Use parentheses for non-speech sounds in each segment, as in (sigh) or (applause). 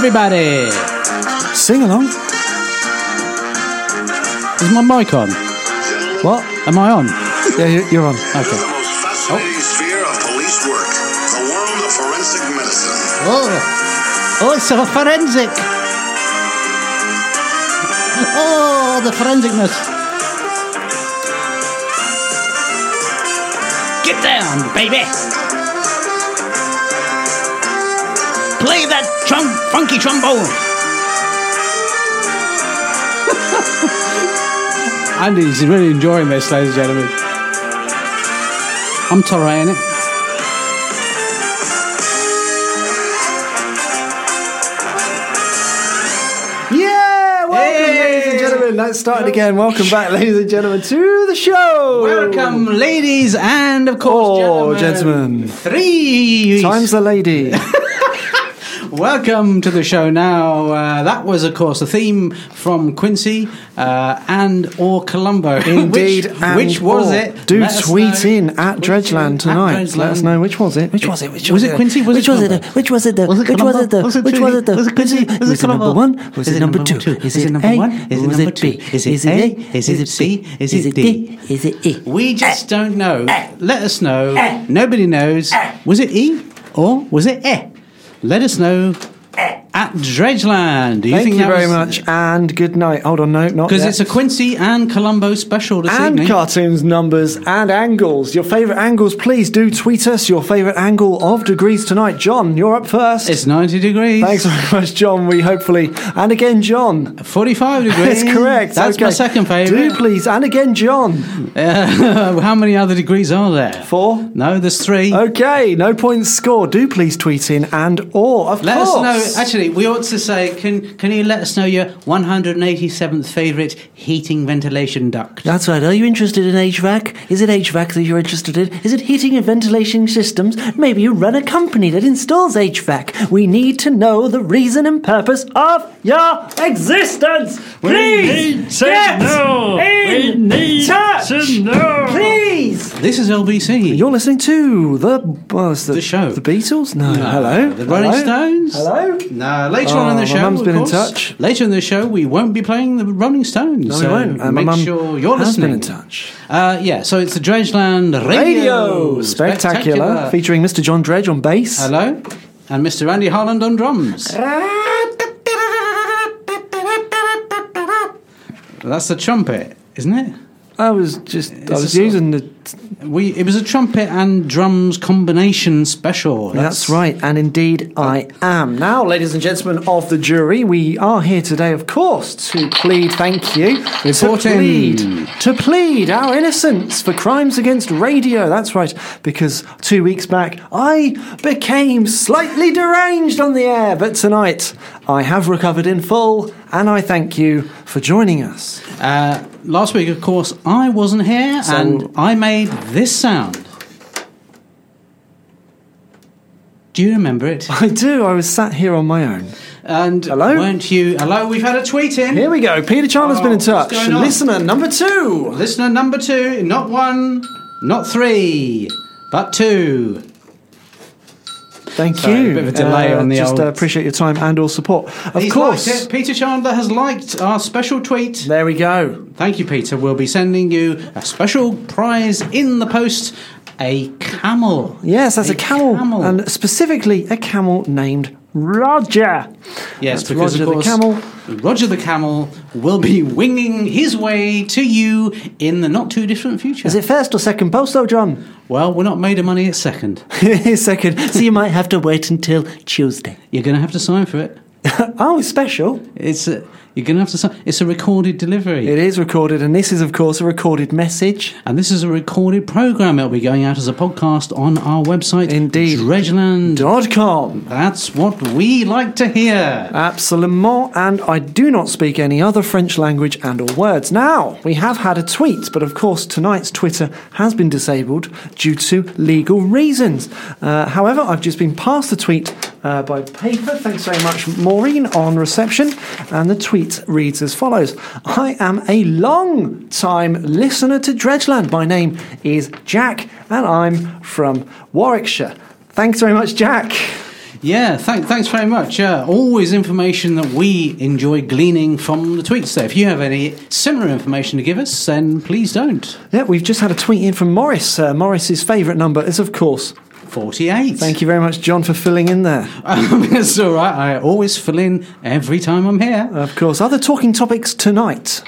everybody. Sing along. Is my mic on? What? Am I on? Yeah, you- you're on. Okay. The most fascinating oh. sphere of police work, the world of forensic medicine. Oh, oh, it's a forensic. Oh, the forensicness. Get down, baby. Trombone. (laughs) Andy's really enjoying this, ladies and gentlemen. I'm tolerating it. Yeah, welcome, ladies and gentlemen. Let's start it again. Welcome back, ladies and gentlemen, to the show. Welcome, ladies, and of course, Oh, gentlemen. gentlemen. Three. Time's the lady. (laughs) Welcome to the show. Now, uh, that was, of course, a theme from Quincy uh, and or Columbo. Indeed. which, which was it? Do Let tweet in at Dredgeland in at tonight. Let us know which was it. Which was it? Which Was it Quincy? Was which it was it? Which was it? Was which was it? Was which was it? Was it Quincy? Was it Was it number one? Was it number two? Is it number one? Is it Was number it B? two? Is it A? Is it C? Is it D? Is it E? We just don't know. Let us know. Eh. Nobody knows. Was it E or was it E? Let us know at Dredgeland. Do you Thank think you that very was- much, and good night. Hold on, no, not Because yet. it's a Quincy and Columbo special this and evening. cartoons, numbers, and angles. Your favourite angles, please do tweet us your favourite angle of degrees tonight. John, you're up first. It's 90 degrees. Thanks very much, John. We hopefully, and again, John. 45 (laughs) degrees. That's correct. That's my Okay. second Do favourite. please, and again, John. Uh, (laughs) how many other degrees are there? Four. No, there's three. Okay, no points scored. Do please tweet in and or of Let course. us know. Actually, we ought to say, can can you let us know your 187th favourite heating ventilation duct? That's right. Are you interested in HVAC? Is it HVAC that you're interested in? Is it heating and ventilation systems? Maybe you run a company that installs HVAC. We need to know the reason and purpose of your existence. Please get in touch. Please. This is LBC. You're listening to the well, it's the, The show. the Beatles. No, hello, The Rolling Hello? Stones? Hello. No, later Oh, on in the my show. mum's of been in course, touch. Later in the show, we won't be playing the Rolling Stones. No, so we won't. And make sure you're listening. been in touch. Uh, yeah, so it's the Dredgeland Radio. Radio spectacular, featuring Mr. John Dredge on bass. Hello. And Mr. Andy Harland on drums. That's the trumpet, isn't it? I was just, I It's a was using the. We it was a trumpet and drums combination special. That's right, and indeed I am. Now, ladies and gentlemen of the jury, we are here today, of course, to plead. Thank you. To plead, to plead our innocence for crimes against radio. That's right, because two weeks back I became slightly deranged on the air, but tonight I have recovered in full, and I thank you for joining us. Uh, last week, of course, I wasn't here, So- and I made this sound. Do you remember it? (laughs) I do. I was sat here on my own. And Hello? weren't you? Hello, we've had a tweet in. Here we go. Peter Chandler's Oh, been in what's touch. Listener number two. Listener number two, not one, not three, but two. Thank Sorry, you. a bit of a delay on the Just old- uh, appreciate your time and all support. Of He's course. Peter Chandler has liked our special tweet. There we go. Thank you, Peter. We'll be sending you a special prize in the post a camel. Yes, that's a, camel, camel. and specifically a camel named Roger. Yes, That's because Roger of the course, camel. Roger the camel will be winging his way to you in the not too distant future. Is it first or second post though, John? Well, we're not made of money at second. (laughs) second. So you might have to wait until Tuesday. You're going to have to sign for it. (laughs) oh, it's special. It's a, you're going to have to sign. It's a recorded delivery. It is recorded, and this is, of course, a recorded message. And this is a recorded program. It'll be going out as a podcast on our website. Indeed. Dredgeland. Dot com. That's what we like to hear. Absolument, and I do not speak any other French language and or words. Now, we have had a tweet, but of course tonight's Twitter has been disabled due to legal reasons. Uh, however, I've just been passed the tweet uh, by paper. Thanks very much, Maureen, on reception. And the tweet reads as follows I am a long time listener to Dredgeland. My name is Jack, and I'm from Warwickshire. Thanks very much, Jack. Yeah, thank, thanks very much. Uh, always information that we enjoy gleaning from the tweets there. If you have any similar information to give us, then please don't. Yeah, we've just had a tweet in from Morris. Uh, Morris's favourite number is, of course. 48. Thank you very much, John, for filling in there. (laughs) it's all right. I always fill in every time I'm here. Of course. Other talking topics tonight.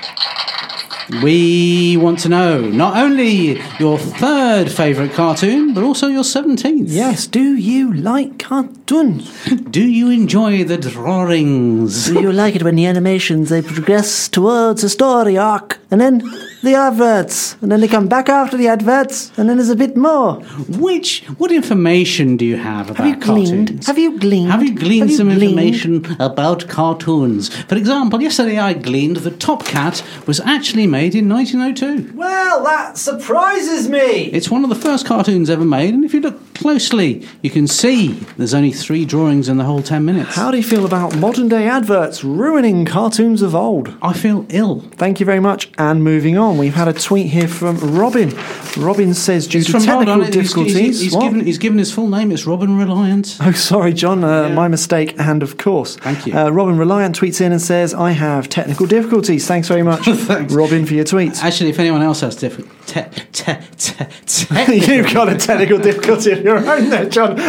We want to know not only your third favourite cartoon, but also your 17th. Yes, do you like cartoons? (laughs) Do you enjoy the drawings? Do you like it when the animations they progress towards a story arc and then the adverts and then they come back after the adverts and then there's a bit more? Which, what information do you have about Have you gleaned? cartoons? Have you gleaned? Have you gleaned Have you some gleaned? information about cartoons? For example, yesterday I gleaned that Top Cat was actually made in 1902. Well, that surprises me. It's one of the first cartoons ever made, and if you look closely, you can see there's only three drawings in the whole 10 minutes. How do you feel about modern day adverts ruining cartoons of old? I feel ill. Thank you very much. And moving on, we've had a tweet here from Robin. Robin says, due It's to from hold technical he's- he's- difficulties. He's, What? given, he's given his full name. It's Robin Reliant. (laughs) Oh, sorry, John. Uh, Yeah. My mistake. And of course, Thank you. Uh, Robin Reliant tweets in and says, "I have technical difficulties." Thanks very much, (laughs) Thanks. Robin, for your tweets. Actually, if anyone else has different, te- te- te- (laughs) You've got a technical difficulty of your own there, John. (laughs)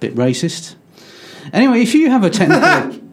bit racist. Anyway, if you have a technical, (laughs)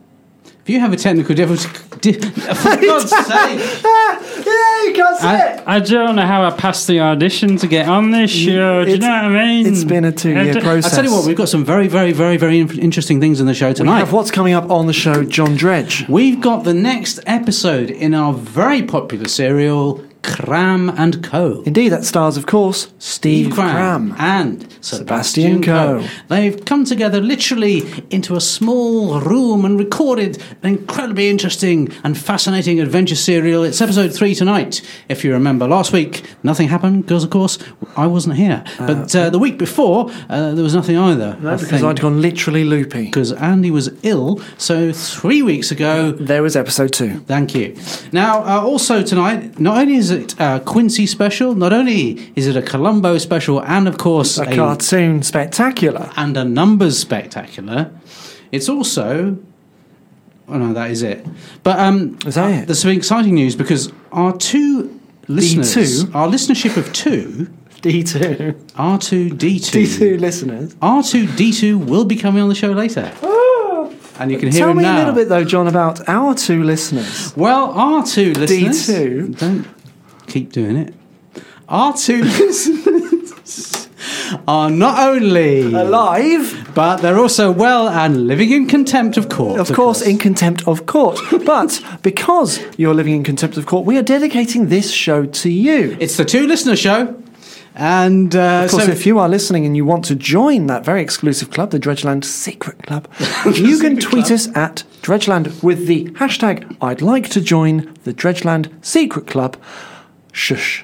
if you have a technical difficulty, di- (laughs) for God's (laughs) sake, yeah, you can't say I- it. I don't know how I passed the audition to get on this mm, show. Do you It's- know what I mean? It's been a two-year I d- I process. tell you what, we've got some very, very, very, very in- interesting things in the show we tonight. have what's coming up on the show, John Dredge. We've got the next episode in our very popular serial, Cram and Co. Indeed, that stars, of course, Steve, Cram. and Sebastian Sebastian Coe. They've come together literally into a small room and recorded an incredibly interesting and fascinating adventure serial. It's episode three tonight. If you remember, last week nothing happened because, of course, I wasn't here. but uh, the week before, uh, there was nothing either. No, because I'd gone literally loopy. because Andy was ill. So three weeks ago, There was episode two. Thank you. Now, uh, also tonight, not only is it a Quincy special, not only is it a Columbo special, and of course A cartoon spectacular. and a numbers spectacular, it's also. Oh no, that is it. But um, Is that uh, it? there's some exciting news because our two listeners, D2? our listenership of two, D2. R2 D2, D2 listeners. R2 D2 will be coming on the show later, and you can hear Tell me now. a little bit, though, John, about our two listeners. Well, our two listeners. D2? Don't keep doing it. Our two listeners (laughs) are not only Alive, but they're also well and living in contempt of court. of course, in contempt of court. (laughs) But because you're living in contempt of court, we are dedicating this show to you. it's the two listener show, and uh, Of course, so if you are listening and you want to join that very exclusive club, the Dredgeland Secret Club, (laughs) you can tweet us at Dredgeland with the hashtag I'd like to join the Dredgeland Secret Club. Shush.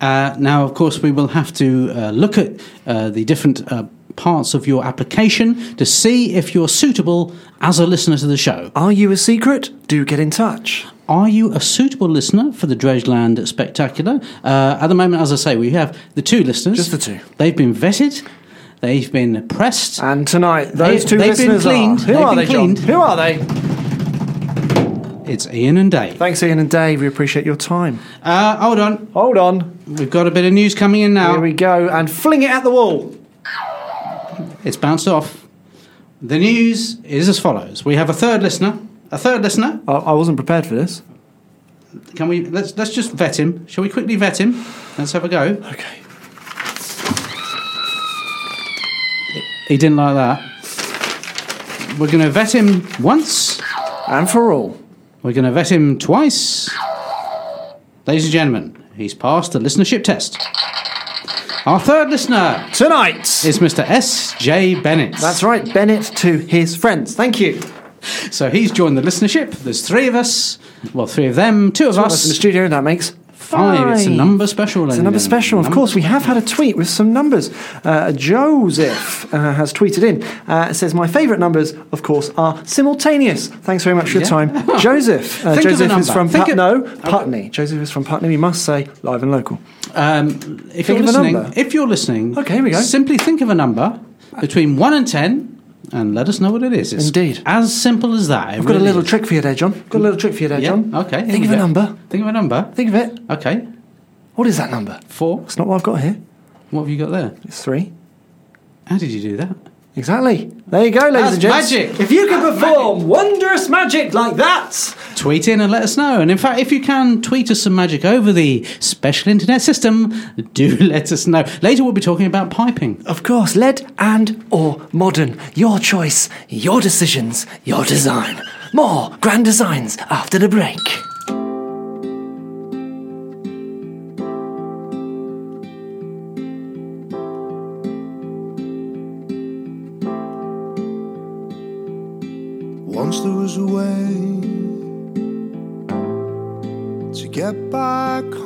uh, now, of course, we will have to uh, look at uh, the different. Uh, Parts of your application to see if you're suitable as a listener to the show. Are you a secret? Do get in touch. Are you a suitable listener for the Dredgeland Spectacular? Uh, at the moment, as I say, we have the two listeners. Just the two. They've been vetted. They've been pressed. And tonight, those They- two they've been listeners cleaned. are. Who They've are been they, John? cleaned. Who are they? It's Ian and Dave. Thanks, Ian and Dave. We appreciate your time. Uh, hold on. Hold on. We've got a bit of news coming in now. Here we go. And fling it at the wall. It's bounced off. The news is as follows. We have a third listener. A third listener. I, I wasn't prepared for this. Can we let's let's just vet him. Shall we quickly vet him? Let's have a go. Okay. He didn't like that. We're going to vet him once. And for all. We're going to vet him twice. Ladies and gentlemen, he's passed the listenership test. Our third listener Tonight. is Mr. S.J. Bennett. That's right, Bennett to his friends. Thank you. So he's joined the listenership. There's three of us. Well, three of them, two of Us in the us, studio, that makes Five. It's a number special. It's a number special. Of course, we have had a tweet with some numbers. Uh, Joseph uh, has tweeted in. Uh, says, My favourite numbers, of course, are simultaneous. Thanks very much for your Yeah. time. (laughs) Joseph. Uh, Think of a Joseph is from Put- No, Putney. Joseph is from Putney. We must say live and local. Um, if Think you're listening, if you're listening, Okay, here we go. Simply think of a number between one and ten, and let us know what it is. It's Indeed. as simple as that. I've got a little is. trick for you there, John. Got a little trick for you there, Yeah. John. Okay. here Think we of a number. Think of a number. Think of it. Okay. What is that number? Four. It's not what I've got here. What have you got there? It's three. How did you do that? Exactly. There you go, ladies That's and gents. magic. If you can perform wondrous magic like that, Tweet in and let us know. And in fact, if you can tweet us some magic over the special internet system, do (laughs) let us know. Later, we'll be talking about piping. of course, lead and or modern. Your choice, your decisions, your design. More grand designs after the break. Get back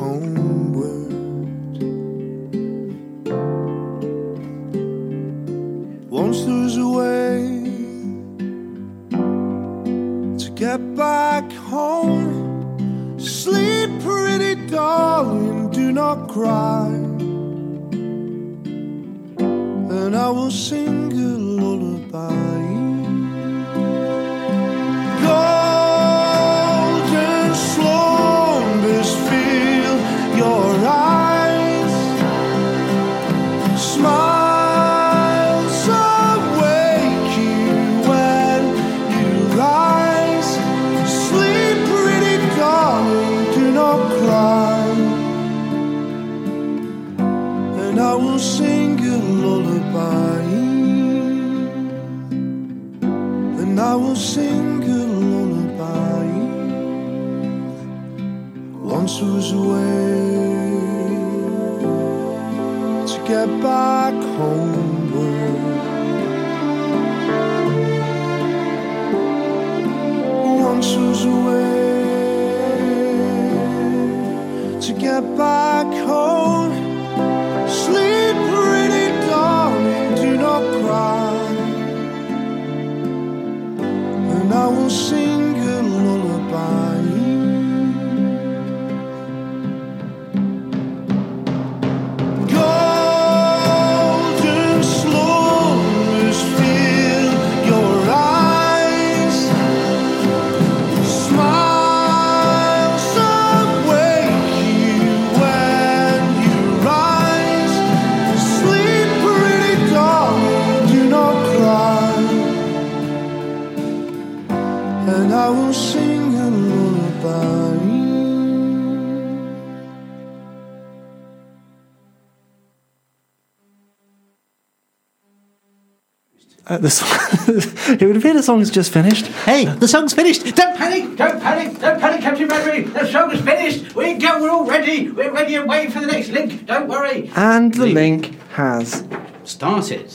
the song, (laughs) it would appear the song's just finished. Hey, the song's finished. Don't panic. Don't panic. Don't panic, Captain Mary. The song is finished. We're go. We're all ready. We're ready and waiting for the next link. Don't worry. And the link has. Started.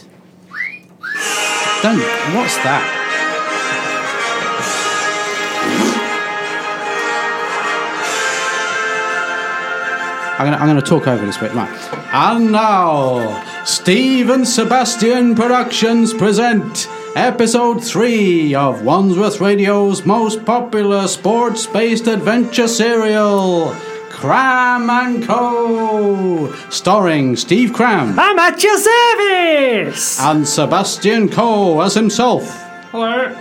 Don't. What's that? I'm gonna, I'm gonna talk over this bit, right? And now, Steve and Sebastian Productions present episode three of Wandsworth Radio's most popular sports-based adventure serial, Cram and Co., starring Steve Cram I'm at your service! and Sebastian Coe as himself. Hello.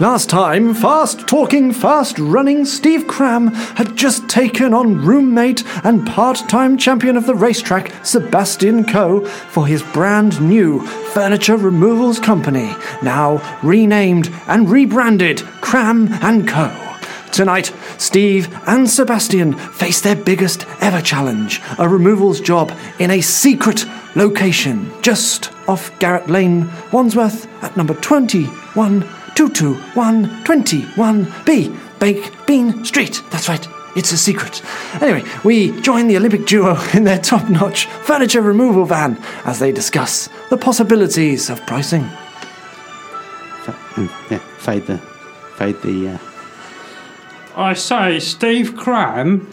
Last time, fast talking, fast running Steve Cram had just taken on roommate and part time champion of the racetrack, Sebastian Coe, for his brand new furniture removals company, now renamed and rebranded Cram and Co. Tonight, Steve and Sebastian face their biggest ever challenge a removals job in a secret location just off Garratt Lane, Wandsworth, at number 21 221 21B, Bake Bean Street. That's right. It's a secret. Anyway, we join the Olympic duo (laughs) in their top notch furniture removal van as they discuss the possibilities of pricing. Yeah, fade the, fade the. Uh, I say, Steve Cram,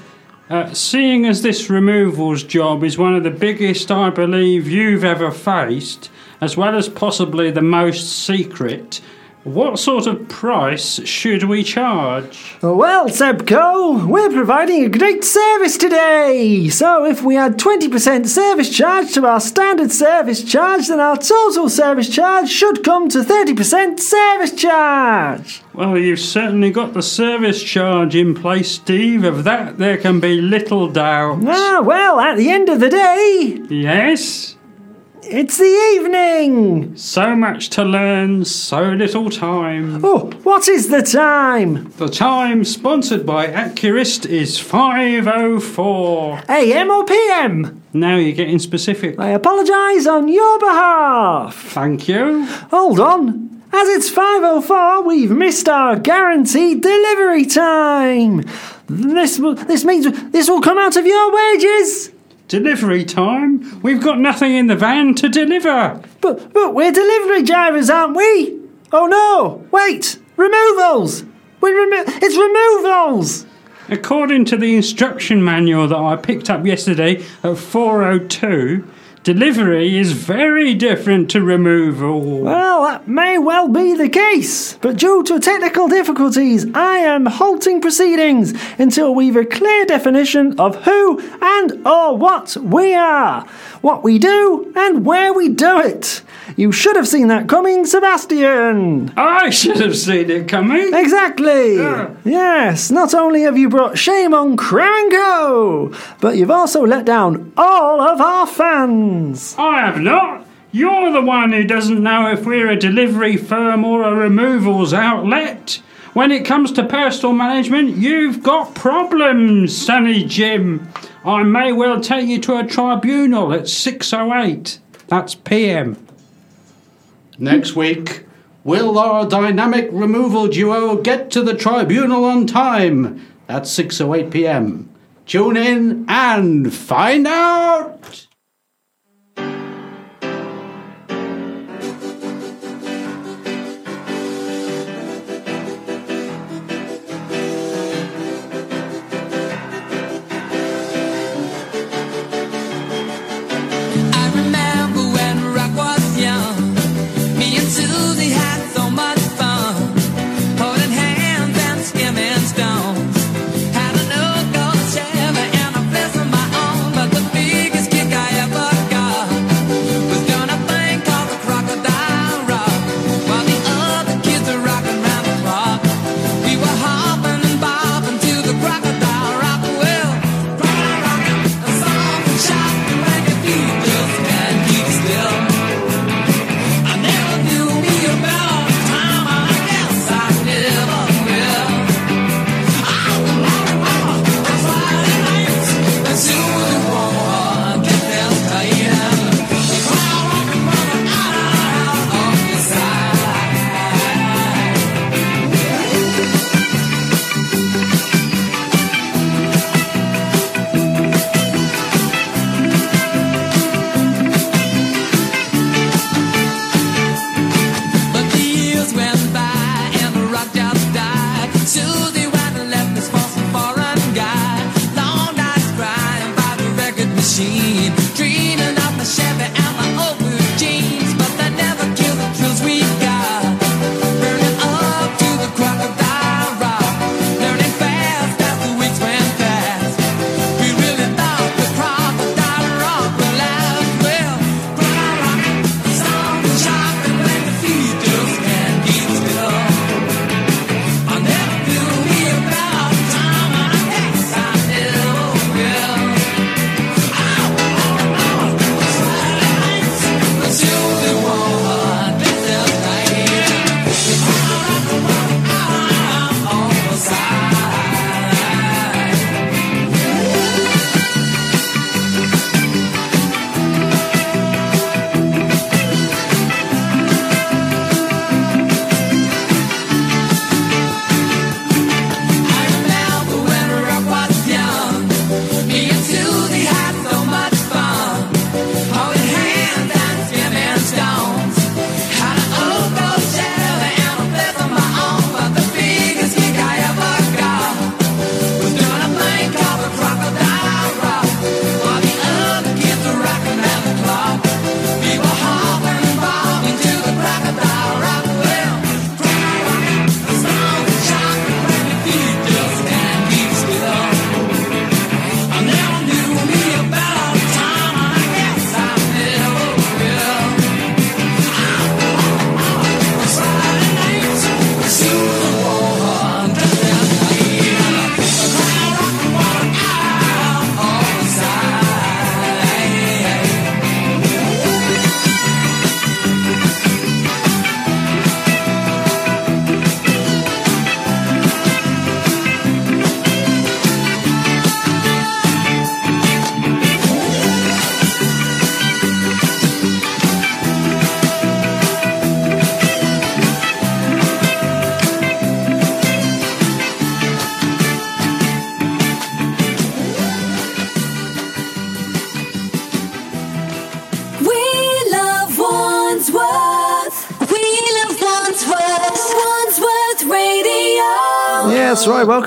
Uh, seeing as this removals job is one of the biggest I believe you've ever faced, as well as possibly the most secret, what sort of price should we charge? Well, Seb Coe, we're providing a great service today. So if we add 20% service charge to our standard service charge, then our total service charge should come to 30% service charge. Well, you've certainly got the service charge in place, Steve. Of that, there can be little doubt. Ah, well, at the end of the day, Yes? It's the evening. So much to learn, so little time. Oh, what is the time? The time sponsored by Accurist is 5.04. AM or PM? Now you're getting specific. I apologise on your behalf. Thank you. Hold on. As it's 5.04, we've missed our guaranteed delivery time. This, will, this means this will come out of your wages. Delivery time? We've got nothing in the van to deliver. But, but we're delivery drivers, aren't we? Oh no! Wait! Removals! We remo- it's removals! According to the instruction manual that I picked up yesterday at 4.02, delivery is very different to removal. Well, that may well be the case, but due to technical difficulties, I am halting proceedings until we've a clear definition of who and or what we are, what we do, and where we do it. You should have seen that coming, Sebastian! I should have seen it coming. Exactly! Yeah. Yes, not only have you brought shame on and Co, but you've also let down all of our fans! I have not. You're the one who doesn't know if we're a delivery firm or a removals outlet. When it comes to personal management, you've got problems, Sonny Jim. I may well take you to a tribunal at 6.08. That's PM. Next week, will our dynamic removal duo get to the tribunal on time? At 6.08 pm. Tune in and find out!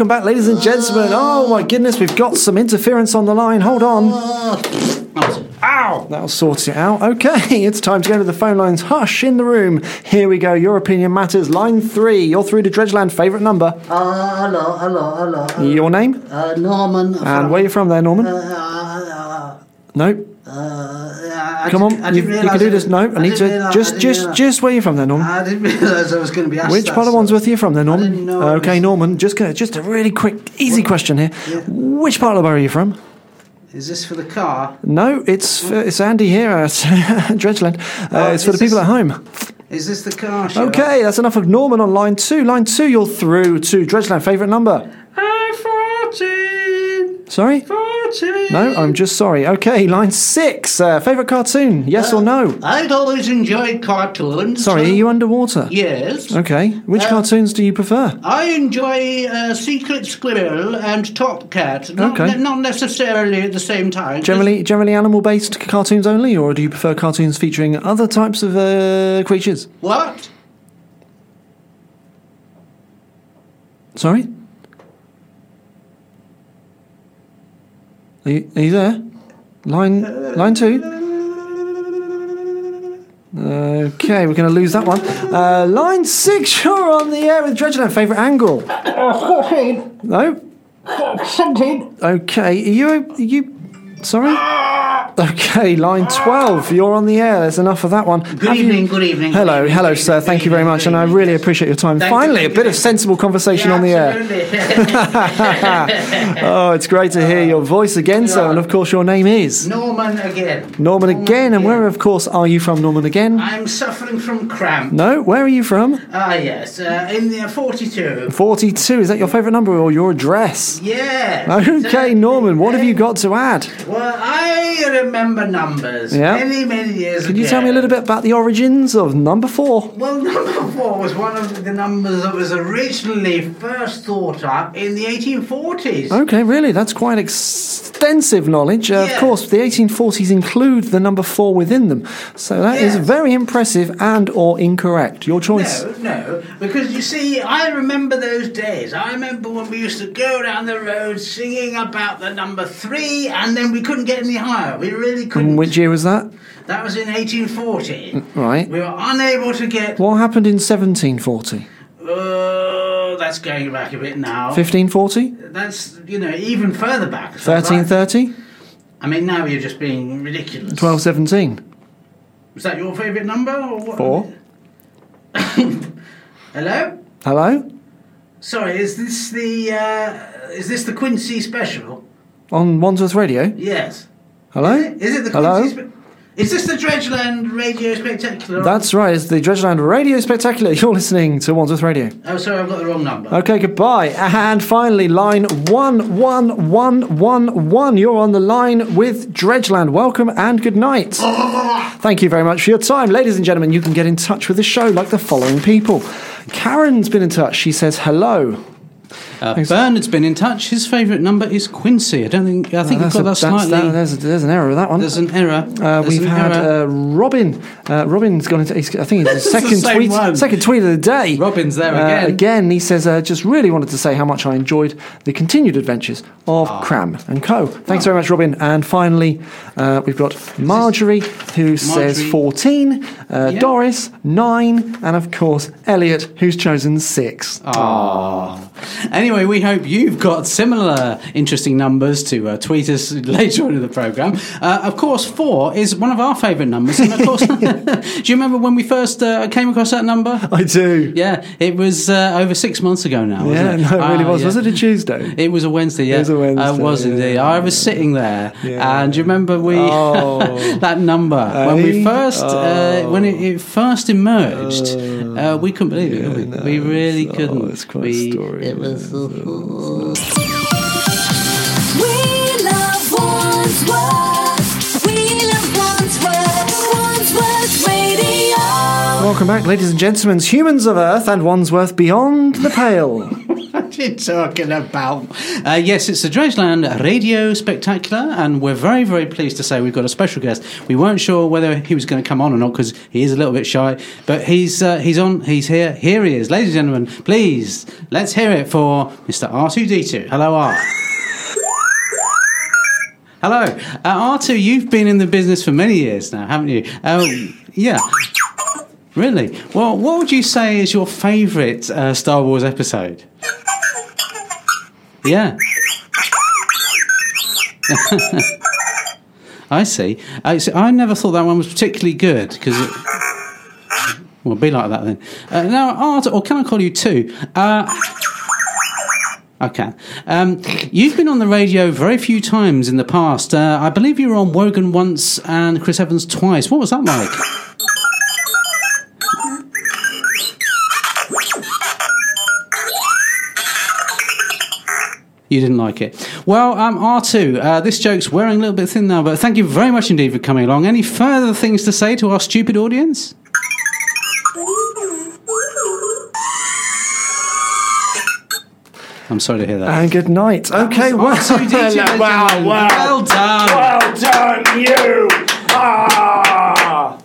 Welcome back, ladies and gentlemen. Oh my goodness, we've got some interference on the line. Hold on. Ow! That'll sort it out. Okay, (laughs) it's time to go to the phone lines. Hush in the room. Here we go. Your opinion matters. Line three. You're through to Dredgeland. Favourite number. Uh, hello, hello, hello. Uh, Your name? uh, Norman. And where you from there, Norman? Uh, no. I Come on. I You, you can do this. No. I need to. realise- Just, just, realise- just where you from there, Norman? I didn't realise I was going to be asked Which that, part of so- Wandsworth are you from there, Norman? didn't know Okay, was- Norman. Just gonna, just a really quick, easy question here. Which part of the borough are you from? Is this for the car? No, it's it's Andy here at (laughs) Dredgeland. Uh, Oh, it's for the people this- at home. Is this the car show? Okay, that's enough of Norman on line two. Line two, you're through to Dredgeland. Favourite number? Uh, 14! Sorry? 14! No, I'm just sorry. Okay, line six. Uh, favourite cartoon? Yes or no? I'd always enjoyed cartoons. Sorry, so- are you underwater? Yes. Okay. Which cartoons do you prefer? I enjoy uh, Secret Squirrel and Top Cat. Not, Okay. not necessarily at the same time. Generally, generally animal-based cartoons only, or do you prefer cartoons featuring other types of uh, creatures? What? Sorry. Are you, are you there? Line line two. Okay, we're going to lose that one. Uh, line six, you're on the air with Dredgeland. Favourite angle? Fourteen. No. Seventeen. Okay, are you are you? Sorry. Okay, line twelve. You're on the air. There's enough of that one. Good evening, good evening. Hello, good hello, good sir. evening, Thank you very much, and I evening. really appreciate your time. Thank Finally, thank a bit you. of sensible conversation on the air. (laughs) Oh, it's great to hear your voice again, sir. And of course, your name is Norman again. Norman again. And where, of course, are you from, Norman again? I'm suffering from cramp. No, where are you from? Ah, yes. Uh, in the 42. 42. Is that your favourite number or your address? Yeah. Okay, Norman, what have you got to add? Well, I remember numbers Yeah. many, many years Can ago. you tell me a little bit about the origins of number four? Well, (laughs) number four was one of the numbers that was originally first thought up in the 1840s. Okay, really, that's quite extensive knowledge. Uh, Of course, the 1840s include the number four within them, so that is Yes. very impressive and or incorrect. Your choice. No, no, because you see, I remember those days. I remember when we used to go down the road singing about the number three, and then we couldn't get any higher. We really couldn't. And which year was that? That was in 1840. Right. We were unable to get. What happened in 1740? Oh, that's going back a bit now. 1540? That's you know even further back. 1330? I mean, now you're just being ridiculous. 1217? Was that your favourite number or what? Four? (laughs) Hello. Hello? Sorry, is this the uh, is this the Quincy special? On Wandsworth Radio? Yes. Hello? Is it the Hello? Quincy? Spe- is this the Dredgeland Radio Spectacular? That's right, it's the Dredgeland Radio Spectacular. You're listening to Wandsworth Radio. Oh, sorry, I've got the wrong number. Okay, goodbye. And finally, line one, one, one, one, one. You're on the line with Dredgeland. Welcome and good night. (laughs) Thank you very much for your time. Ladies and gentlemen, you can get in touch with the show like the following people. Karen's been in touch. She says hello. Uh, Bernard's been in touch. His favourite number is Quincy. I don't think. I think Uh, you've got that a- that's- slightly. that- there's, there's an error with that one. There's an error. Uh, There's we've an had error. uh, Robin. Uh, Robin's gone into. I think (laughs) it's the second same tweet. one. Second tweet of the day. Robin's there Uh, again. again, he says, uh, just really wanted to say how much I enjoyed the continued adventures of Ah. Cram and Co. Thanks very much, Robin. And finally, uh, we've got Marjorie, who says 14, uh, Yeah. Doris, 9, and of course, Elliot, who's chosen 6. Aww. Anyway, we hope you've got similar interesting numbers to uh, tweet us (laughs) later on in the programme. Uh, of course, four is one of our favourite numbers. And of course, (laughs) (laughs) do you remember when we first uh, came across that number? I do. Yeah, it was uh, over six months ago now. Yeah, wasn't it? no, it really Ah, was. yeah. Was it a Tuesday? It was a Wednesday, yeah. It was a Wednesday, Uh, was yeah. indeed. I was sitting there, Yeah. and do you remember we Oh. that number when we Eh? first uh, when it, it first emerged? Oh. uh, we couldn't believe it. could we? we really couldn't. it's quite a story, It was. We love Wandsworth. We love Wandsworth. Wandsworth Radio. Welcome back, ladies and gentlemen, humans of Earth and Wandsworth beyond the pale. You (laughs) talking about? Uh, yes, it's the Dredgeland Radio Spectacular, and we're very, very pleased to say we've got a special guest. We weren't sure whether he was going to come on or not because he is a little bit shy, but he's uh, he's on. He's here. Here he is, ladies and gentlemen. Please let's hear it for Mr. R two D two. Hello, R. (laughs) Hello, uh, R2. You've been in the business for many years now, haven't you? Uh, yeah. Really? Well, what would you say is your favourite uh, Star Wars episode? Yeah. (laughs) I see. I, see. I never thought that one was particularly good because it. Well, be like that then. Uh, now, Art, or can I call you two? Uh, I can. Um, you've been on the radio very few times in the past. Uh, I believe you were on Wogan once and Chris Evans twice. What was that like? You didn't like it. Well, um, R2, uh, this joke's wearing a little bit thin now, but thank you very much indeed for coming along. Any further things to say to our stupid audience? I'm sorry to hear that. And good night. Okay, well, R2D2, ladies wow, wow. Well done. Well done, you! Ah!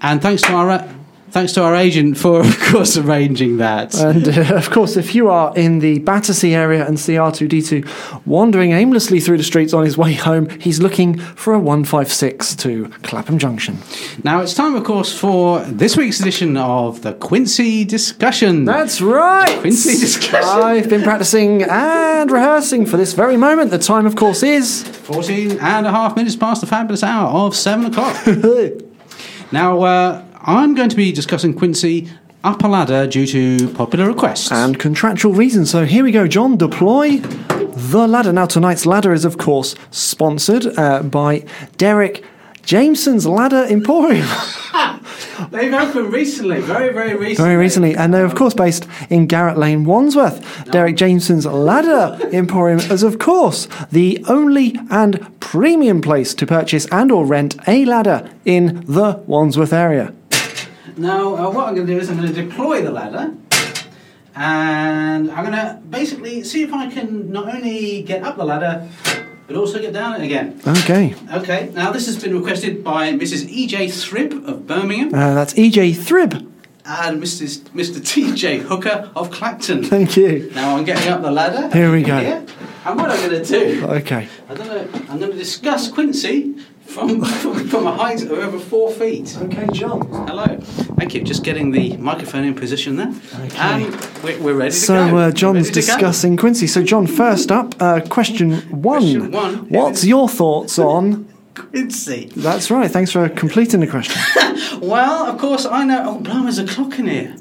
And thanks to our thanks to our agent for, of course, arranging that. And uh, of course, if you are in the Battersea area and see R2D2 wandering aimlessly through the streets on his way home, he's looking for a 156 to Clapham Junction. Now it's time, of course, for this week's edition of the Quincy Discussion. That's right! Quincy Discussion. I've been practicing and rehearsing for this very moment. The time, of course, is. 14 and a half minutes past the fabulous hour of 7 o'clock. (laughs) now, uh, I'm going to be discussing Quincy Upper Ladder due to popular requests. and contractual reasons. So here we go, John. Deploy the ladder. Now, tonight's ladder is, of course, sponsored uh, by Derek Jameson's Ladder Emporium. (laughs) They've opened recently, very, very recently. Very recently, and they're of course based in Garratt Lane, Wandsworth. Derek Jameson's Ladder Emporium is of course the only and premium place to purchase and or rent a ladder in the Wandsworth area. Now, uh, what I'm going to do is I'm going to deploy the ladder, and I'm going to basically see if I can not only get up the ladder, but also get down it again. Okay, Okay, now this has been requested by Mrs. E.J. Thribb of Birmingham uh, that's EJ Thribb. and Mrs. Mr. T.J. Hooker of Clacton. Thank you. Now I'm getting up the ladder. Here we go. Here, and what I'm going to do, Okay. I don't know, I'm going to discuss Quincy from, from, (laughs) from a height of over four feet. Okay, John. Hello. Thank you. Just getting the microphone in position there. And we're, we're ready to So go. uh, John's Ready go. discussing Quincy. So John, first up, uh, question one. Question one. What's your thoughts on? (laughs) Quincy. That's right. Thanks for completing the question. (laughs) Well, of course, I know. Oh, blimey, there's a clock in here.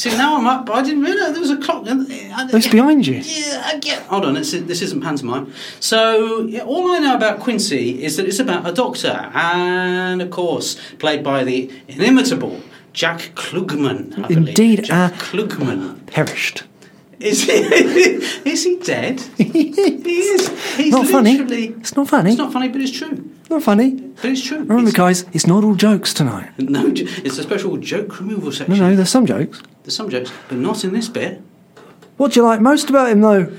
See, now I'm up, but I didn't realise there was a clock. It's behind you. Yeah, I get. Hold on, it's, this isn't pantomime. So, yeah, all I know about Quincy is that it's about a doctor, and of course, played by the inimitable Jack Klugman. I. Indeed, Jack uh, Klugman. Perished. Is he? (laughs) is he dead? (laughs) he is. He's Not funny. It's not funny. It's not funny, but it's true. Not funny. But it's true. Remember, It's- guys, it's not all jokes tonight. (laughs) No, it's a special joke removal section. No, no, there's some jokes. There's some jokes, but not in this bit. What do you like most about him, though?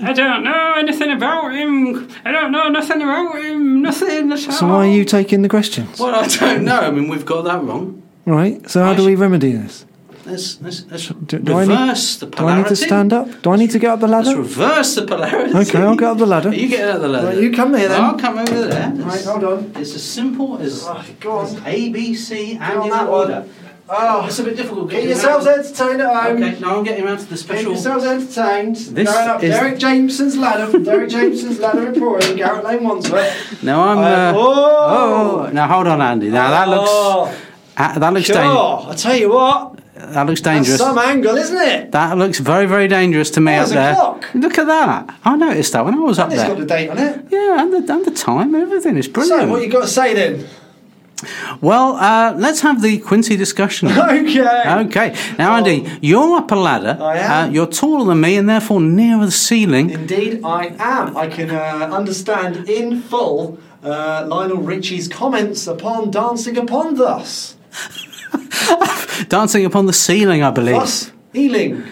I don't know anything about him. I don't know nothing about him. Nothing at So why are you taking the questions? Well, I don't know. I mean, we've got that wrong. Right. So how do we remedy this? Let's, let's, let's Do, do I need, reverse the do I need to stand up? Do I need to get up the ladder? Let's ladder? reverse the polarity. Okay, I'll get up the ladder. (laughs) You getting up the ladder? Right, you come here then. I'll come over there. Right, hold on. it's as simple as oh, go on. A, B, C, and on in that that one. Order. Oh, It's a bit difficult. Get, getting yourselves around. entertained at home. Okay, now I'm getting around to the Keep special. yourselves entertained. This Going up is- Derek Jameson's ladder Derek Jameson's ladder Emporium, Garratt Lane, Wandsworth. Now I'm. Uh, Uh, oh. oh, now hold on, Andy. Now that looks. Oh, uh, that looks. sure. dan- I tell you what, that looks that's dangerous. some angle, isn't it? That looks very, very dangerous to me Oh, up there's a there. clock. Look at that. I noticed that when I was up there. It's got the date on it. Yeah, and the, and the time, everything. It's brilliant. So, what you got to say then? Well, uh, let's have the Quincy discussion. (laughs) Okay. okay. Now, Andy, you're up a ladder. I am. Uh, you're taller than me and therefore nearer the ceiling. Indeed, I am. I can uh, understand in full uh, Lionel Richie's comments upon dancing upon thus. (laughs) Dancing upon the ceiling, I believe. Thus, healing.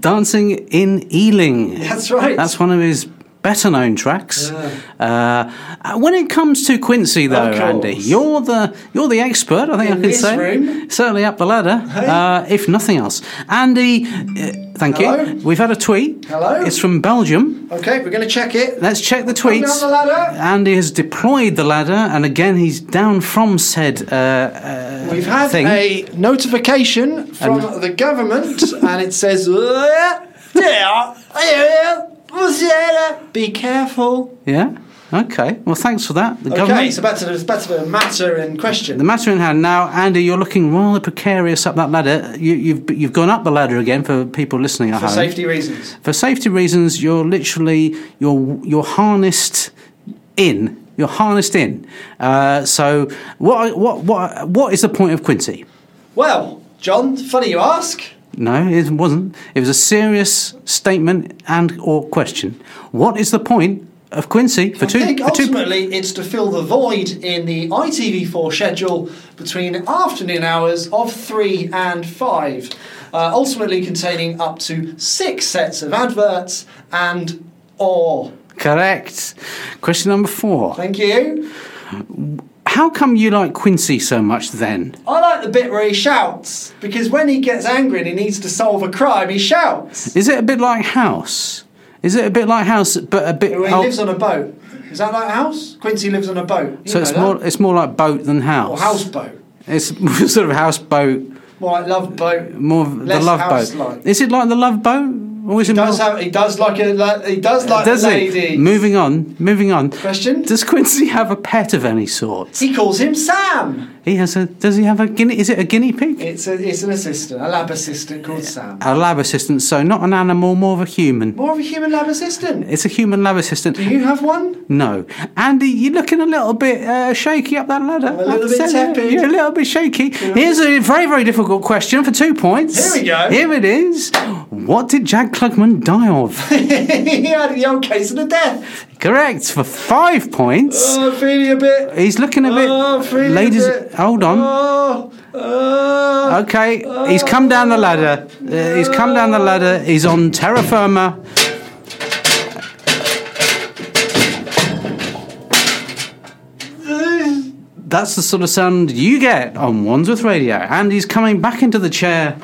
Dancing in Ealing. That's right. That's one of his better known tracks. Uh, uh, when it comes to Quincy, though, Andy, you're the you're the expert. I think In I can say room. certainly up the ladder, uh, if nothing else. Andy, uh, thank Hello. you. We've had a tweet. Hello. It's from Belgium. Okay, we're going to check it. Let's check the Come down the ladder. Andy has deployed the ladder, and again he's down from said. Uh, uh, We've had thing. a notification from And- the government, and it says, "Uh, yeah, yeah, yeah, "Be careful." Yeah. Okay. Well, thanks for that. The Okay, government. so back to the back to the matter in question. The matter in hand now, Andy. You're looking rather precarious up that ladder. You, you've you've gone up the ladder again for people listening at for home. safety reasons. For safety reasons, you're literally you're you're harnessed in. You're harnessed in. Uh, so what what what what is the point of Quincy? Well, John, funny you ask. No, it wasn't. It was a serious statement and or question. What is the point of Quincy for I two think for two? ultimately it's to fill the void in the ITV4 schedule between afternoon hours of 3 and 5, uh, ultimately containing up to six sets of adverts and or. Correct. Question number four. Thank you. How come you like Quincy so much then? I like the bit where he shouts because when he gets angry and he needs to solve a crime, he shouts. Is it a bit like House? Is it a bit like House, but a bit? He oh, lives on a boat. Is that like house? Quincy lives on a boat. You so it's that. more. It's more like boat than house. or houseboat. It's (laughs) sort of houseboat. More like love boat. More the love boat. Is it like the love boat? Is He does have. He does like a. He does like does lady. Moving on. Moving on. Question. Does Quincy have a pet of any sort? He calls him Sam. He has a. Does he have a guinea? Is it a guinea pig? It's a. It's an assistant, a lab assistant called Sam. A lab assistant. So not an animal, more of a human. More of a human lab assistant. It's a human lab assistant. Do you have one? No, Andy, you're looking a little bit uh, shaky up that ladder. I'm a little I have to bit tepid. You're a little bit shaky. Here's a very, very difficult question for two points. Here we go. Here it is. What did Jack Klugman die of? (laughs) he had the old case of the death. Correct for five points. Oh, I'm feeling a bit. He's looking a bit. Oh, I'm feeling ladies, a bit. Hold on. Okay, he's come down the ladder. Uh, he's come down the ladder. He's on terra firma. That's the sort of sound you get on Wandsworth Radio. And he's coming back into the chair.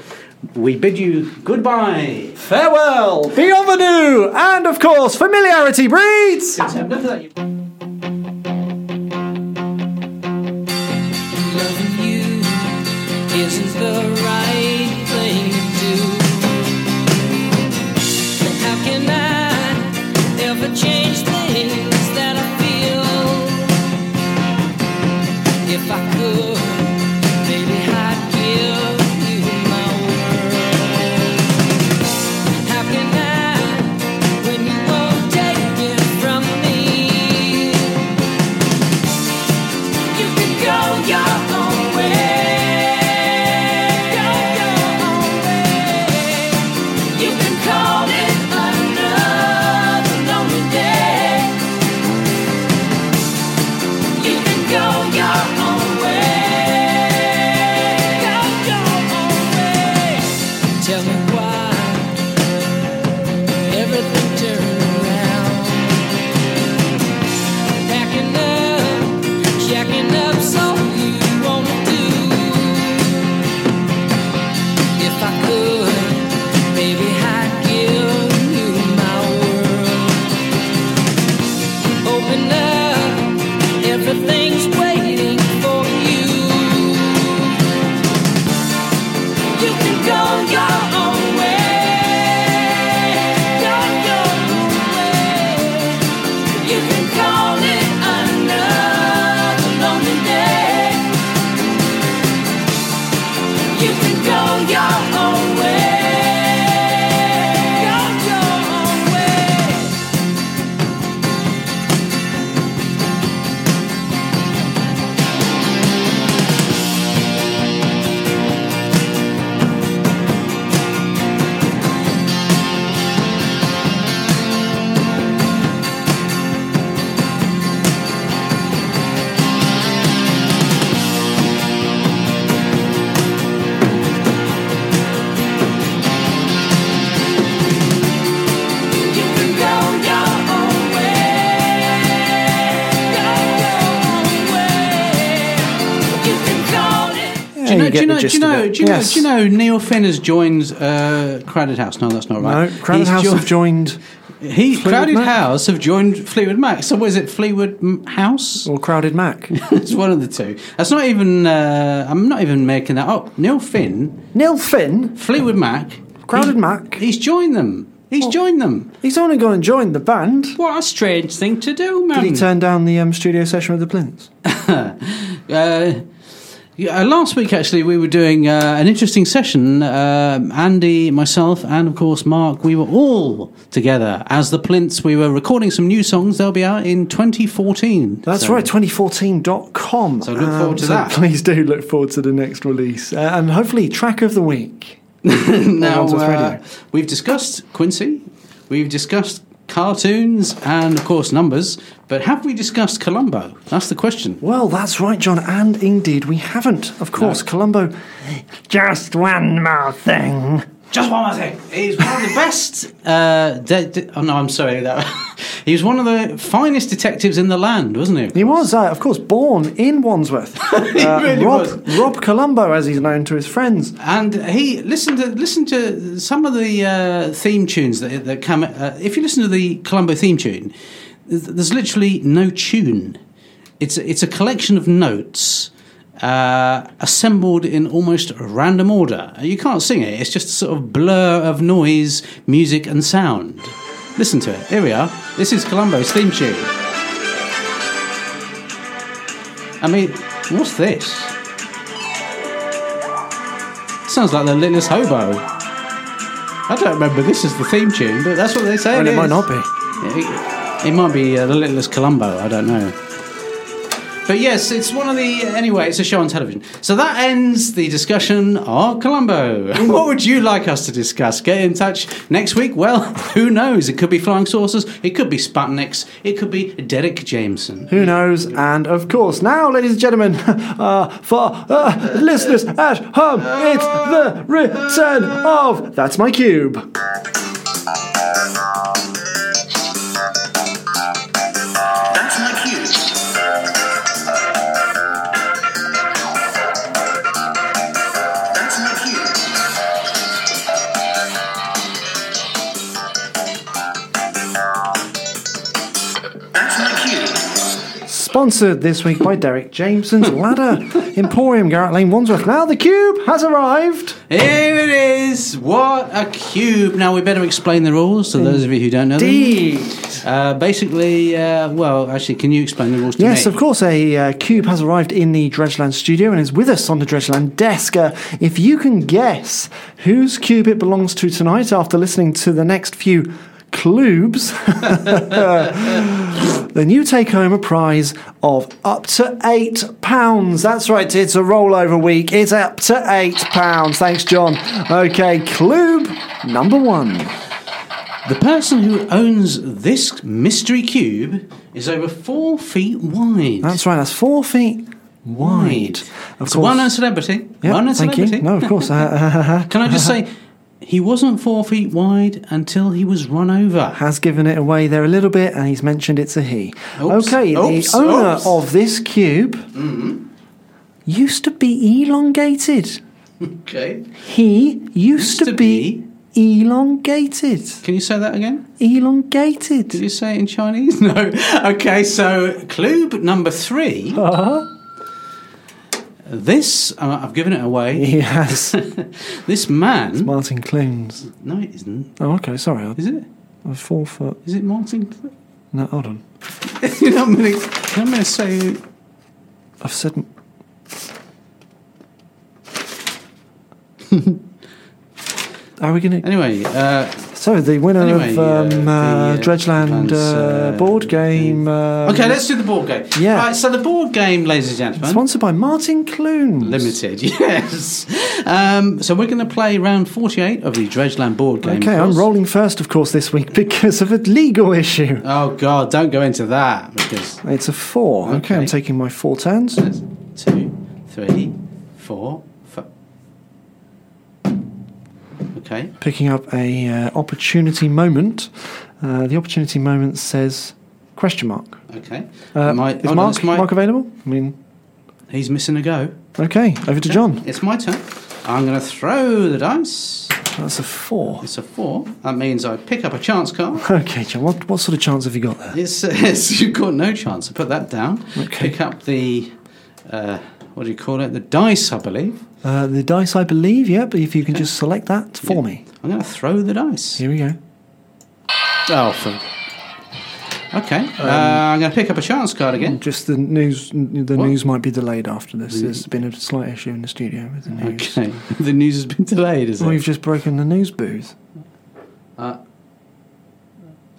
We bid you goodbye. Farewell, bienvenue, and of course, familiarity breeds. Do you There know? Do you the know? Do gist you of know? it. Do you know? Do you know? Neil Finn has joined uh, Crowded House. No, that's not right. No, Crowded He's House jo- have joined He Fleetwood Crowded Mac? House have joined Fleetwood Mac. So was it? Fleetwood M- House? or Crowded Mac. (laughs) it's one of the two. That's not even. Uh, I'm not even making that up. Neil Finn, Neil Finn, Fleetwood Mac, Crowded he- Mac. He's joined them. He's joined them. He's only gone and joined the band. What a strange thing to do, man. Did he turn down the um, studio session with the Plinths? (laughs) Uh, yeah, uh, last week, actually, we were doing uh, an interesting session. Um Andy, myself, and of course Mark. We were all together as the Plinths. We were recording some new songs. They'll be out in 2014. That's So- right, 2014.com. So look forward to so that. Please do look forward to the next release. Uh, and hopefully, track of the week. (laughs) now, uh, we've discussed Quincy, we've discussed cartoons, and of course numbers. But have we discussed Columbo? That's the question. Well, that's right, John, and indeed we haven't. Of course, Columbo. Just one more thing. Just one more thing. He's one of the best. Uh, de- de- oh no, I'm sorry. That (laughs) he was one of the finest detectives in the land, wasn't he? He was, uh, of course, born in Wandsworth. (laughs) Uh, really Rob, was. Rob Columbo, as he's known to his friends. And he listened to listen to some of the uh, theme tunes that that come. Uh, if you listen to the Columbo theme tune, there's literally no tune. It's it's a collection of notes uh, assembled in almost random order. You can't sing it. It's just a sort of blur of noise, music, and sound. Listen to it. Here we are. This is Columbo's theme tune. I mean, what's this? Sounds like the littlest hobo. I don't remember this is the theme tune, but that's what they say. And it is. might not be. It, it might be uh, the littlest Columbo. I don't know. But yes, it's one of the. Anyway, it's a show on television. So that ends the discussion of Columbo. what would you like us to discuss? Get in touch next week. Well, (laughs) who knows? It could be flying saucers. It could be Sputniks. It could be Derek Jameson. Who knows? And of course, now, ladies and gentlemen, (laughs) uh, for uh, listeners at home, it's the return of That's My Cube. Sponsored this week by Derek Jameson's Ladder Emporium, Garratt Lane, Wandsworth. Now the cube has arrived. Here it is. What a cube. Now we better explain the rules to those of you who don't know them. Indeed. Uh, basically, uh, well, actually, can you explain the rules to Yes, me? of course. A uh, cube has arrived in the Dredgeland studio and is with us on the Dredgeland desk. Uh, if you can guess whose cube it belongs to tonight after listening to the next few clubes, (laughs) then you take home a prize of up to eight pounds. That's right, it's a rollover week. It's up to eight pounds. Thanks, John. Okay, club number one. The person who owns this mystery cube is over four feet wide. That's right, that's four feet wide. Of It's one known celebrity. Yeah, one known thank celebrity. you. No, of course. (laughs) (laughs) Can I just say, he wasn't four feet wide until he was run over. has given it away there a little bit, and he's mentioned it's a he. Oops, okay, oops, the owner oops. of this cube used to be elongated. Okay. He used, to, be, elongated. Can you say that again? Elongated. Did you say it in Chinese? (laughs) No. Okay, so clue number 3 Uh-huh. This, uh, I've given it away. (laughs) He has. (laughs) This man. Martin Clunes. No, it isn't. Oh, okay, sorry. I Is it? four foot. Is it Martin? Cl- No, hold on. you know, I'm going to say. I've said. (laughs) Are we going to. Anyway, uh, So, the winner Anyway, of um, uh, the, uh, Dredgeland uh, uh, board game. Uh, okay, let's do the board game. Yeah. Right, so the board game, ladies and gentlemen. Sponsored by Martin Clunes. Limited, (laughs) yes. Um, so we're going to play round 48 of the Dredgeland board game. Okay, I'm rolling first, of course, this week (laughs) because of a legal issue. Oh, God, don't go into that because. It's a four. Okay, Okay. I'm taking my four turns. Two, three, four, Okay. Picking up a uh, opportunity moment. Uh, the opportunity moment says question mark. Okay. Uh, My- is on, Mark, it's my- Mark available? I mean, He's missing a go. Okay, over to John. It's my turn. I'm going to throw the dice. That's a four. It's a four. That means I pick up a chance card. (laughs) Okay, John, what, what sort of chance have you got there? It says (laughs) you've got no chance. I put that down. Okay. Pick up the, uh, what do you call it? The dice, I believe. Uh, the dice, I believe, yeah, but if you can just select that for me. I'm going to throw the dice. Here we go. Oh, for... Okay. Um, uh, I'm going to pick up a chance card again. Just the news. The What? news might be delayed after this. There's been a slight issue in the studio with the news. Okay. (laughs) the news has been delayed, is Well, it? we've just broken the news booth.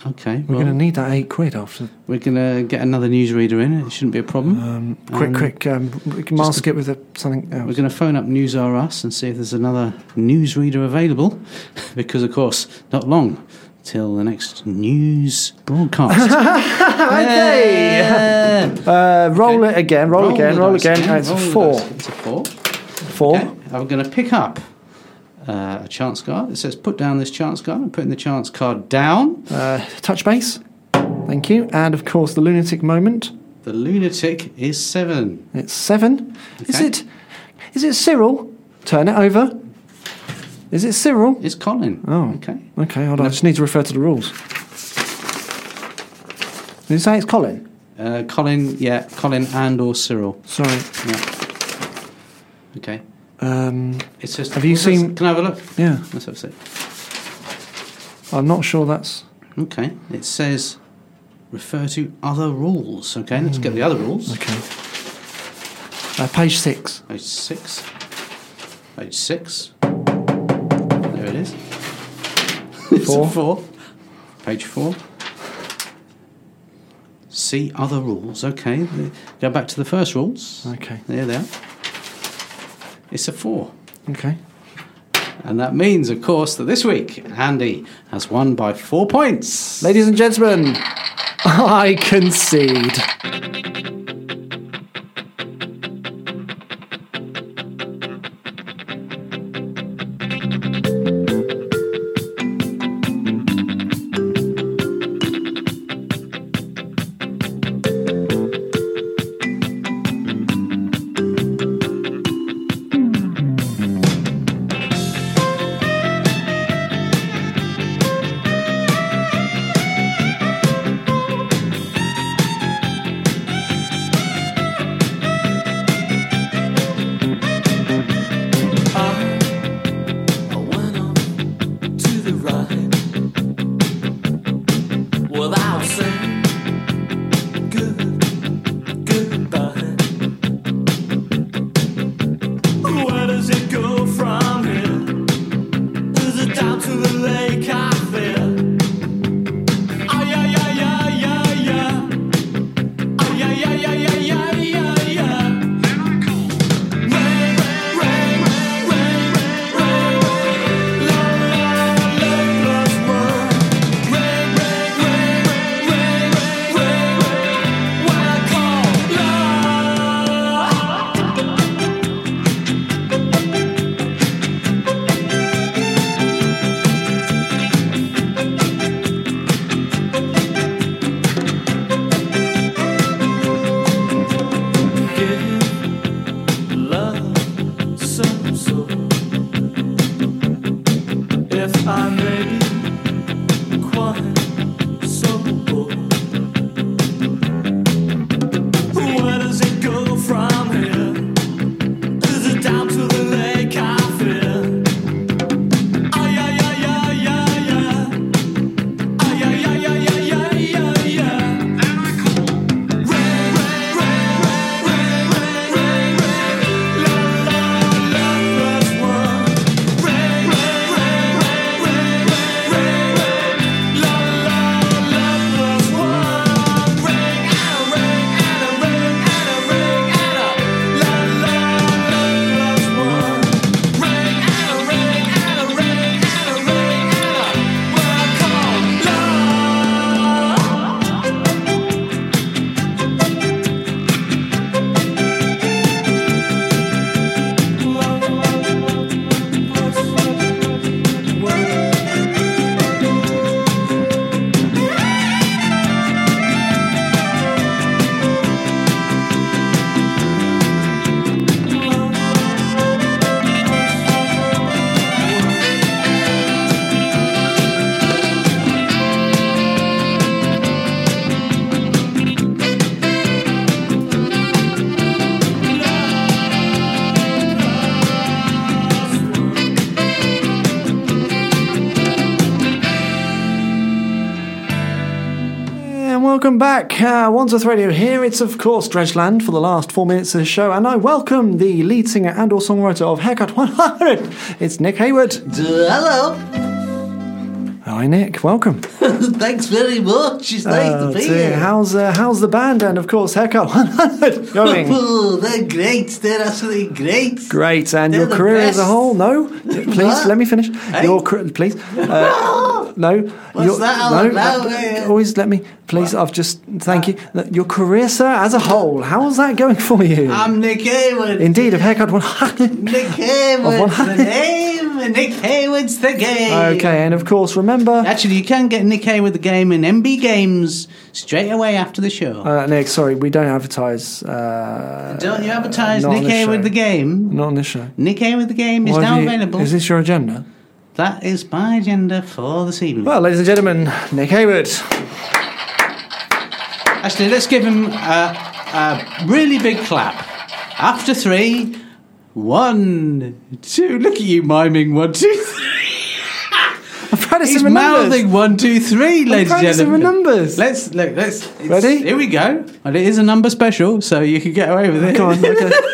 Okay. We're well, going to need that eight quid after. we're going to get another newsreader in. It shouldn't be a problem. Um, quick, Um, quick, um, we can mask it with a, something We're going to phone up News R Us and see if there's another newsreader available, (laughs) because of course, not long till the next news broadcast. (laughs) okay. (laughs) Uh, roll Okay. it again. Roll, again. Roll again. Uh, it's a roll four. It's a four. Four. Okay. I'm going to pick up uh, a chance card. It says put down this chance card. I'm putting the chance card down. Uh, touch base. Thank you. And of course, the lunatic moment. The lunatic is seven. It's seven. Is it? Is it Cyril? Turn it over. Is it Cyril? It's Colin. Oh. Okay. Okay, hold on. I just need to refer to the rules. Did you say it's Colin? Uh, Colin, yeah, Colin and or Cyril. Sorry. Yeah. Okay. Um, It says. Have you seen- Can I have a look? yeah, Let's have a see. I'm not sure that's. Okay. It says refer to other rules. Okay, let's get the other rules. Okay. Uh, page six. Page six. Page six. There it is. (laughs) Four. four. Page four. See other rules. Okay. Go back to the first rules. Okay. There they are. It's a four. Okay. And that means, of course, that this week Andy has won by four points. Ladies and gentlemen, (laughs) I concede. Back. Uh, Wandsworth Radio here. It's, of course, Dredgeland for the last four minutes of the show, and I welcome the lead singer and or songwriter of Haircut 100. It's Nick Hayward. Hello. Hi, Nick. Welcome. (laughs) Thanks very much. It's nice Oh, to be dear. here. How's, uh, how's the band and, of course, Haircut 100 (laughs) going? Oh, they're great. They're absolutely great. Great, and They're your career as a whole? No, (laughs) please let me finish. Hey? Your car- please, uh, no. What's your- that all no, about, eh? always let me. Please, I've just thank you. Your career, sir, as a whole, how's that going for you? I'm Nick Hayward. Indeed, of haircut one (laughs) hundred. Nick Hayward's the name, Nick Hayward's the game. Okay, and of course, remember, Actually, you can get Nick Hayward the game in MB Games straight away after the show. uh, Nick. Sorry, we don't advertise. Uh, Don't you advertise Nick Hayward the game? Not on this show. Nick Hayward the game is now you- available. Is this your agenda? That is my agenda for this evening. Well, ladies and gentlemen, Nick Hayward. Actually, let's give him a, a really big clap. After three, one, two. Look at you miming one, two, three. (laughs) I'm practicing He's my numbers. mouthing one, two, three, ladies and gentlemen. numbers. Let's look. Let's it's- Ready? Here we go. And it is a number special, so you can get away with oh, it. Come on, okay. (laughs)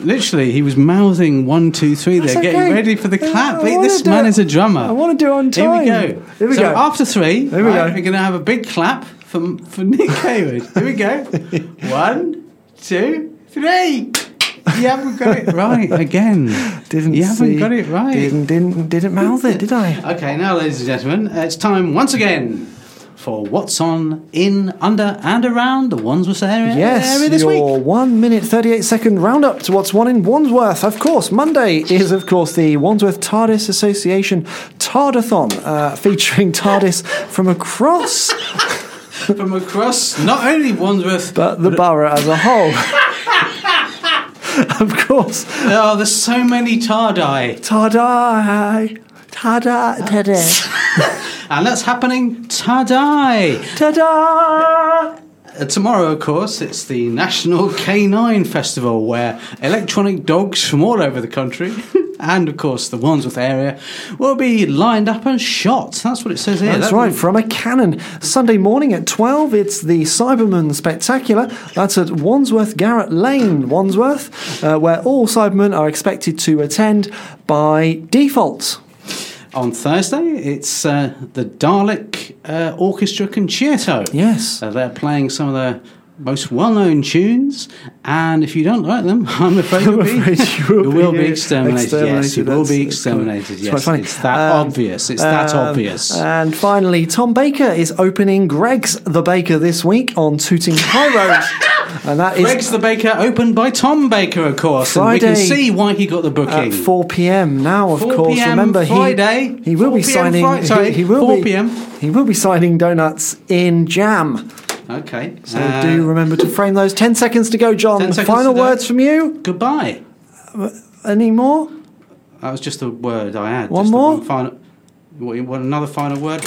Literally, he was mouthing one, two, three. There, That's getting okay. ready for the clap. I this man is a drummer. I want to do it on Here we go. Here we so go. after three, Here we right, go. we're going to have a big clap for, for Nick Hayward. Here we go. (laughs) One, two, three. You haven't got it right again. Didn't You haven't see- got it right. Didn't didn't didn't mouth it, did I? Okay, now, ladies and gentlemen, it's time once again for what's on in, under, and around the Wandsworth area, Yes, area this your week. one minute thirty eight second roundup to what's one in Wandsworth. Of course, Monday is of course the Wandsworth TARDIS Association Tardathon, uh, featuring TARDIS from across (laughs) From across not only Wandsworth, (laughs) but the borough as a whole. (laughs) of course, oh, there's so many Tardai. Tardai, Tada, Ta-da. And that's happening Tadai. Tada. Uh, tomorrow, of course, it's the National Canine Festival where electronic dogs from all over the country (laughs) and, of course, the Wandsworth area will be lined up and shot. That's what it says here. That's That- right, from a cannon. Sunday morning at 12, it's the Cyberman Spectacular. That's at Wandsworth Garratt Lane, Wandsworth, uh, where all Cybermen are expected to attend by default. On Thursday, it's uh, the Dalek uh, Orchestra Concerto. Yes. Uh, they're playing some of their most well-known tunes, and if you don't like them, (laughs) I'm afraid you'll be, afraid you will be, uh, exterminated. Yes, you will be exterminated. it's Yes, funny. it's that Um, obvious. It's that Um, obvious. And finally, Tom Baker is opening Greggs the Baker this week on Tooting High (laughs) Road. and that is Greggs the Baker, opened by Tom Baker, of course, and we can see why he got the booking. at booking. 4 p.m. Now, of 4 course, remember Friday. he he will 4 be signing. Friday, sorry, he, he will 4 be p.m.. He will be signing donuts in jam. Okay, So uh, do remember to frame those. Ten seconds to go, John. 10 Final words from you. goodbye. Any more? That was just a word I had. One just more? One final. What, want another final word?